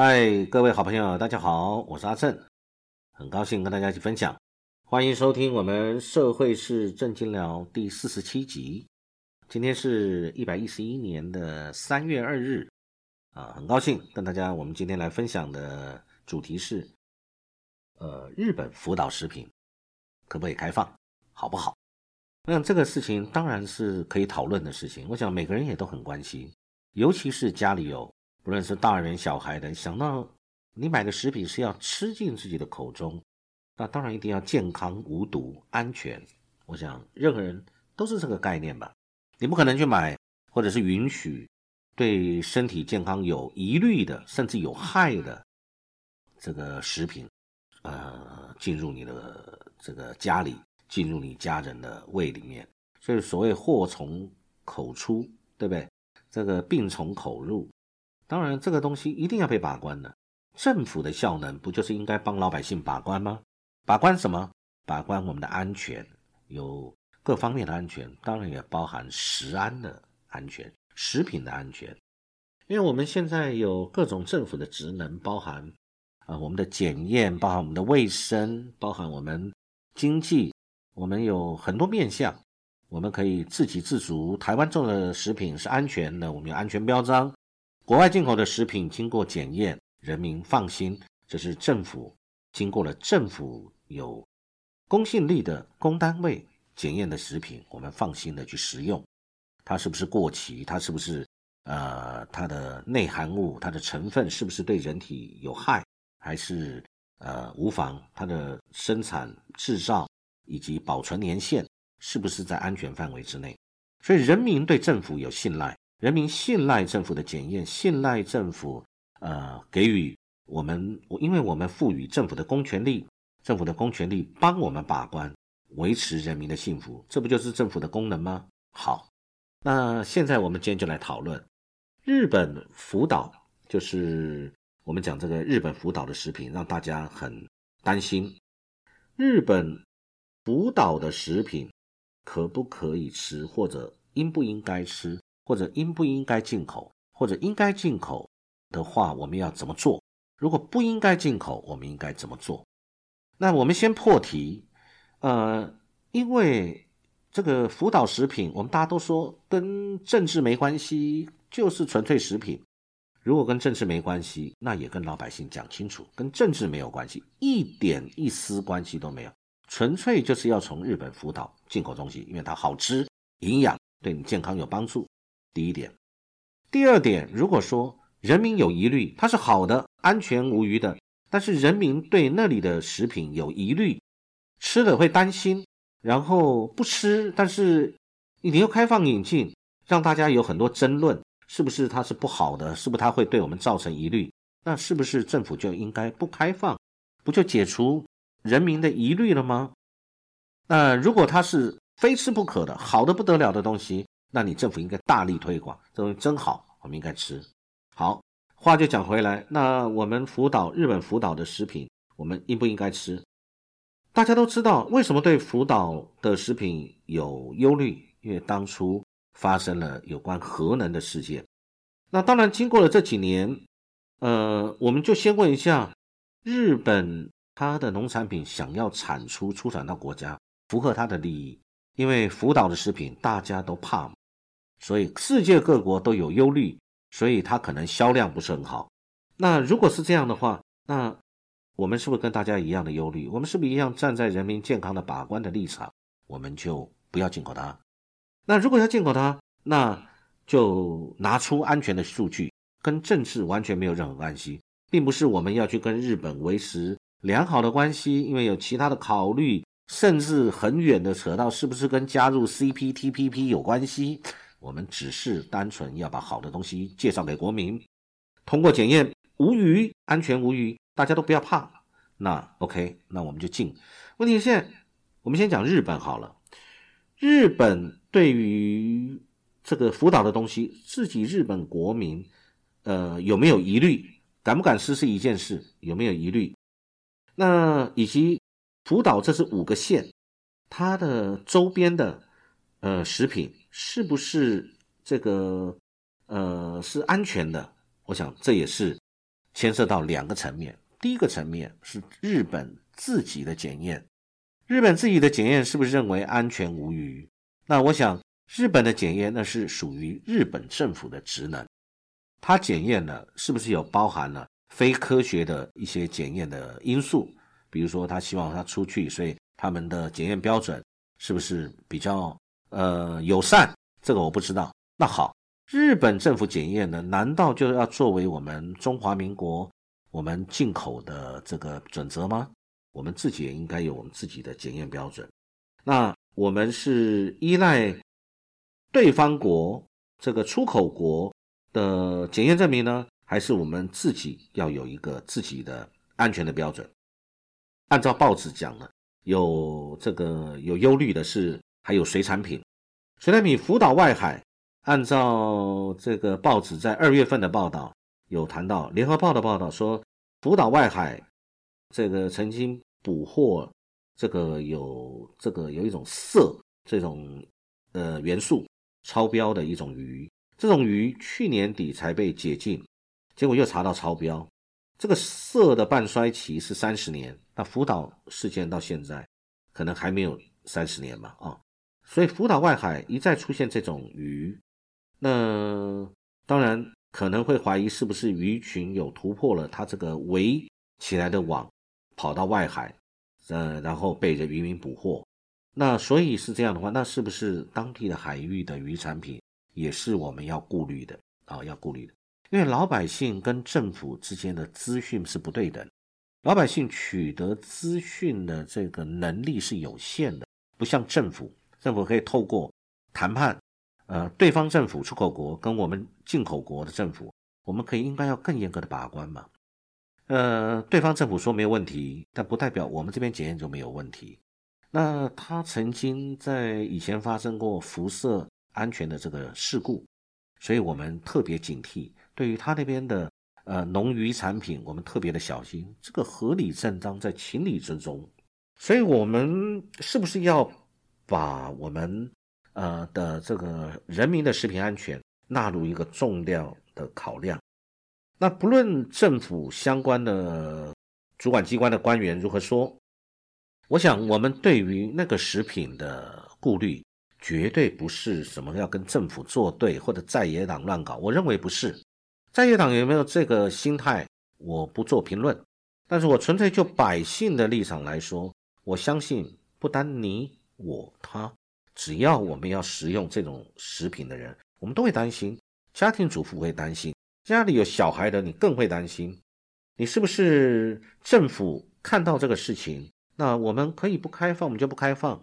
嗨，各位好朋友，大家好，我是阿正，很高兴跟大家一起分享。欢迎收听我们社会是正经聊第四十七集。今天是一百一十一年的三月二日，啊，很高兴跟大家，我们今天来分享的主题是，呃，日本福岛食品可不可以开放，好不好？那这个事情当然是可以讨论的事情，我想每个人也都很关心，尤其是家里有。不论是大人小孩的，想到你买的食品是要吃进自己的口中，那当然一定要健康、无毒、安全。我想任何人都是这个概念吧。你不可能去买或者是允许对身体健康有疑虑的，甚至有害的这个食品，呃，进入你的这个家里，进入你家人的胃里面。所以所谓祸从口出，对不对？这个病从口入。当然，这个东西一定要被把关的。政府的效能不就是应该帮老百姓把关吗？把关什么？把关我们的安全，有各方面的安全，当然也包含食安的安全、食品的安全。因为我们现在有各种政府的职能，包含啊我们的检验，包含我们的卫生，包含我们经济，我们有很多面向，我们可以自给自足。台湾种的食品是安全的，我们有安全标章。国外进口的食品经过检验，人民放心，这是政府经过了政府有公信力的公单位检验的食品，我们放心的去食用。它是不是过期？它是不是呃它的内含物、它的成分是不是对人体有害，还是呃无妨？它的生产制造以及保存年限是不是在安全范围之内？所以人民对政府有信赖。人民信赖政府的检验，信赖政府，呃，给予我们，因为我们赋予政府的公权力，政府的公权力帮我们把关，维持人民的幸福，这不就是政府的功能吗？好，那现在我们今天就来讨论日本福岛，就是我们讲这个日本福岛的食品，让大家很担心，日本福岛的食品可不可以吃，或者应不应该吃？或者应不应该进口，或者应该进口的话，我们要怎么做？如果不应该进口，我们应该怎么做？那我们先破题，呃，因为这个福岛食品，我们大家都说跟政治没关系，就是纯粹食品。如果跟政治没关系，那也跟老百姓讲清楚，跟政治没有关系，一点一丝关系都没有，纯粹就是要从日本福岛进口东西，因为它好吃、营养，对你健康有帮助。第一点，第二点，如果说人民有疑虑，它是好的、安全无虞的，但是人民对那里的食品有疑虑，吃了会担心，然后不吃，但是你又开放引进，让大家有很多争论，是不是它是不好的？是不是它会对我们造成疑虑？那是不是政府就应该不开放，不就解除人民的疑虑了吗？那如果它是非吃不可的、好的不得了的东西？那你政府应该大力推广，这东西真好，我们应该吃。好话就讲回来，那我们福岛日本福岛的食品，我们应不应该吃？大家都知道为什么对福岛的食品有忧虑，因为当初发生了有关核能的事件。那当然，经过了这几年，呃，我们就先问一下，日本它的农产品想要产出出产到国家，符合它的利益，因为福岛的食品大家都怕。所以世界各国都有忧虑，所以它可能销量不是很好。那如果是这样的话，那我们是不是跟大家一样的忧虑？我们是不是一样站在人民健康的把关的立场？我们就不要进口它。那如果要进口它，那就拿出安全的数据，跟政治完全没有任何关系，并不是我们要去跟日本维持良好的关系，因为有其他的考虑，甚至很远的扯到是不是跟加入 CPTPP 有关系。我们只是单纯要把好的东西介绍给国民，通过检验无虞，安全无虞，大家都不要怕。那 OK，那我们就进。问题现在，我们先讲日本好了。日本对于这个福岛的东西，自己日本国民，呃，有没有疑虑？敢不敢吃是一件事，有没有疑虑？那以及福岛这是五个县，它的周边的呃食品。是不是这个呃是安全的？我想这也是牵涉到两个层面。第一个层面是日本自己的检验，日本自己的检验是不是认为安全无虞？那我想，日本的检验那是属于日本政府的职能，它检验呢是不是有包含了非科学的一些检验的因素？比如说，他希望他出去，所以他们的检验标准是不是比较呃友善？这个我不知道。那好，日本政府检验呢，难道就要作为我们中华民国？我们进口的这个准则吗？我们自己也应该有我们自己的检验标准。那我们是依赖对方国这个出口国的检验证明呢，还是我们自己要有一个自己的安全的标准？按照报纸讲的，有这个有忧虑的是还有水产品，水产品福岛外海，按照这个报纸在二月份的报道。有谈到联合报的报道说，福岛外海这个曾经捕获这个有这个有一种铯这种呃元素超标的一种鱼，这种鱼去年底才被解禁，结果又查到超标。这个铯的半衰期是三十年，那福岛事件到现在可能还没有三十年吧？啊，所以福岛外海一再出现这种鱼，那当然。可能会怀疑是不是鱼群有突破了它这个围起来的网，跑到外海，呃，然后被人渔民捕获。那所以是这样的话，那是不是当地的海域的渔产品也是我们要顾虑的啊？要顾虑的，因为老百姓跟政府之间的资讯是不对等，老百姓取得资讯的这个能力是有限的，不像政府，政府可以透过谈判。呃，对方政府出口国跟我们进口国的政府，我们可以应该要更严格的把关嘛。呃，对方政府说没有问题，但不代表我们这边检验就没有问题。那他曾经在以前发生过辐射安全的这个事故，所以我们特别警惕。对于他那边的呃农渔产品，我们特别的小心。这个合理正当在情理之中，所以我们是不是要把我们？呃的这个人民的食品安全纳入一个重要的考量。那不论政府相关的主管机关的官员如何说，我想我们对于那个食品的顾虑，绝对不是什么要跟政府作对或者在野党乱搞。我认为不是，在野党有没有这个心态，我不做评论。但是我纯粹就百姓的立场来说，我相信不单你我他。只要我们要食用这种食品的人，我们都会担心。家庭主妇会担心，家里有小孩的你更会担心。你是不是政府看到这个事情？那我们可以不开放，我们就不开放。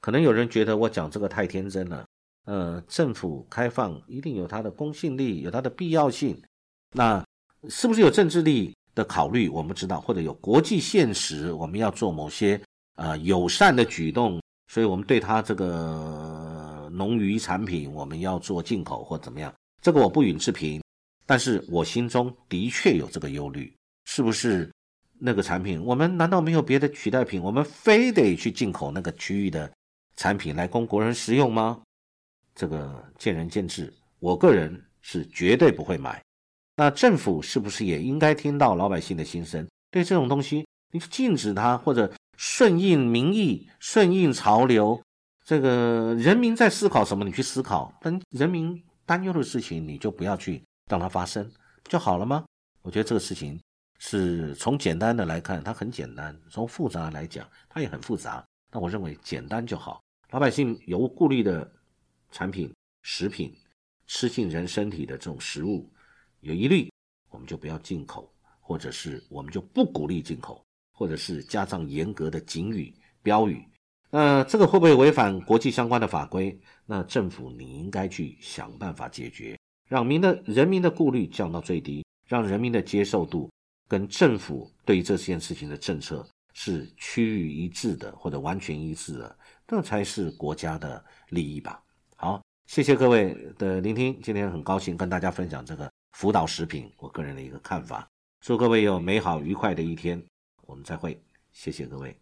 可能有人觉得我讲这个太天真了。呃，政府开放一定有它的公信力，有它的必要性。那是不是有政治力的考虑？我们知道，或者有国际现实，我们要做某些呃友善的举动。所以，我们对他这个农渔产品，我们要做进口或怎么样，这个我不予置评。但是我心中的确有这个忧虑，是不是那个产品，我们难道没有别的取代品？我们非得去进口那个区域的产品来供国人食用吗？这个见仁见智。我个人是绝对不会买。那政府是不是也应该听到老百姓的心声？对这种东西，你禁止它或者？顺应民意，顺应潮流，这个人民在思考什么？你去思考，但人民担忧的事情，你就不要去让它发生，不就好了吗？我觉得这个事情是从简单的来看，它很简单；从复杂来讲，它也很复杂。那我认为简单就好。老百姓有顾虑的产品、食品，吃进人身体的这种食物，有疑虑，我们就不要进口，或者是我们就不鼓励进口。或者是加上严格的警语标语，那这个会不会违反国际相关的法规？那政府你应该去想办法解决，让民的人民的顾虑降到最低，让人民的接受度跟政府对于这件事情的政策是趋于一致的，或者完全一致的，这才是国家的利益吧。好，谢谢各位的聆听，今天很高兴跟大家分享这个福岛食品我个人的一个看法，祝各位有美好愉快的一天。我们再会，谢谢各位。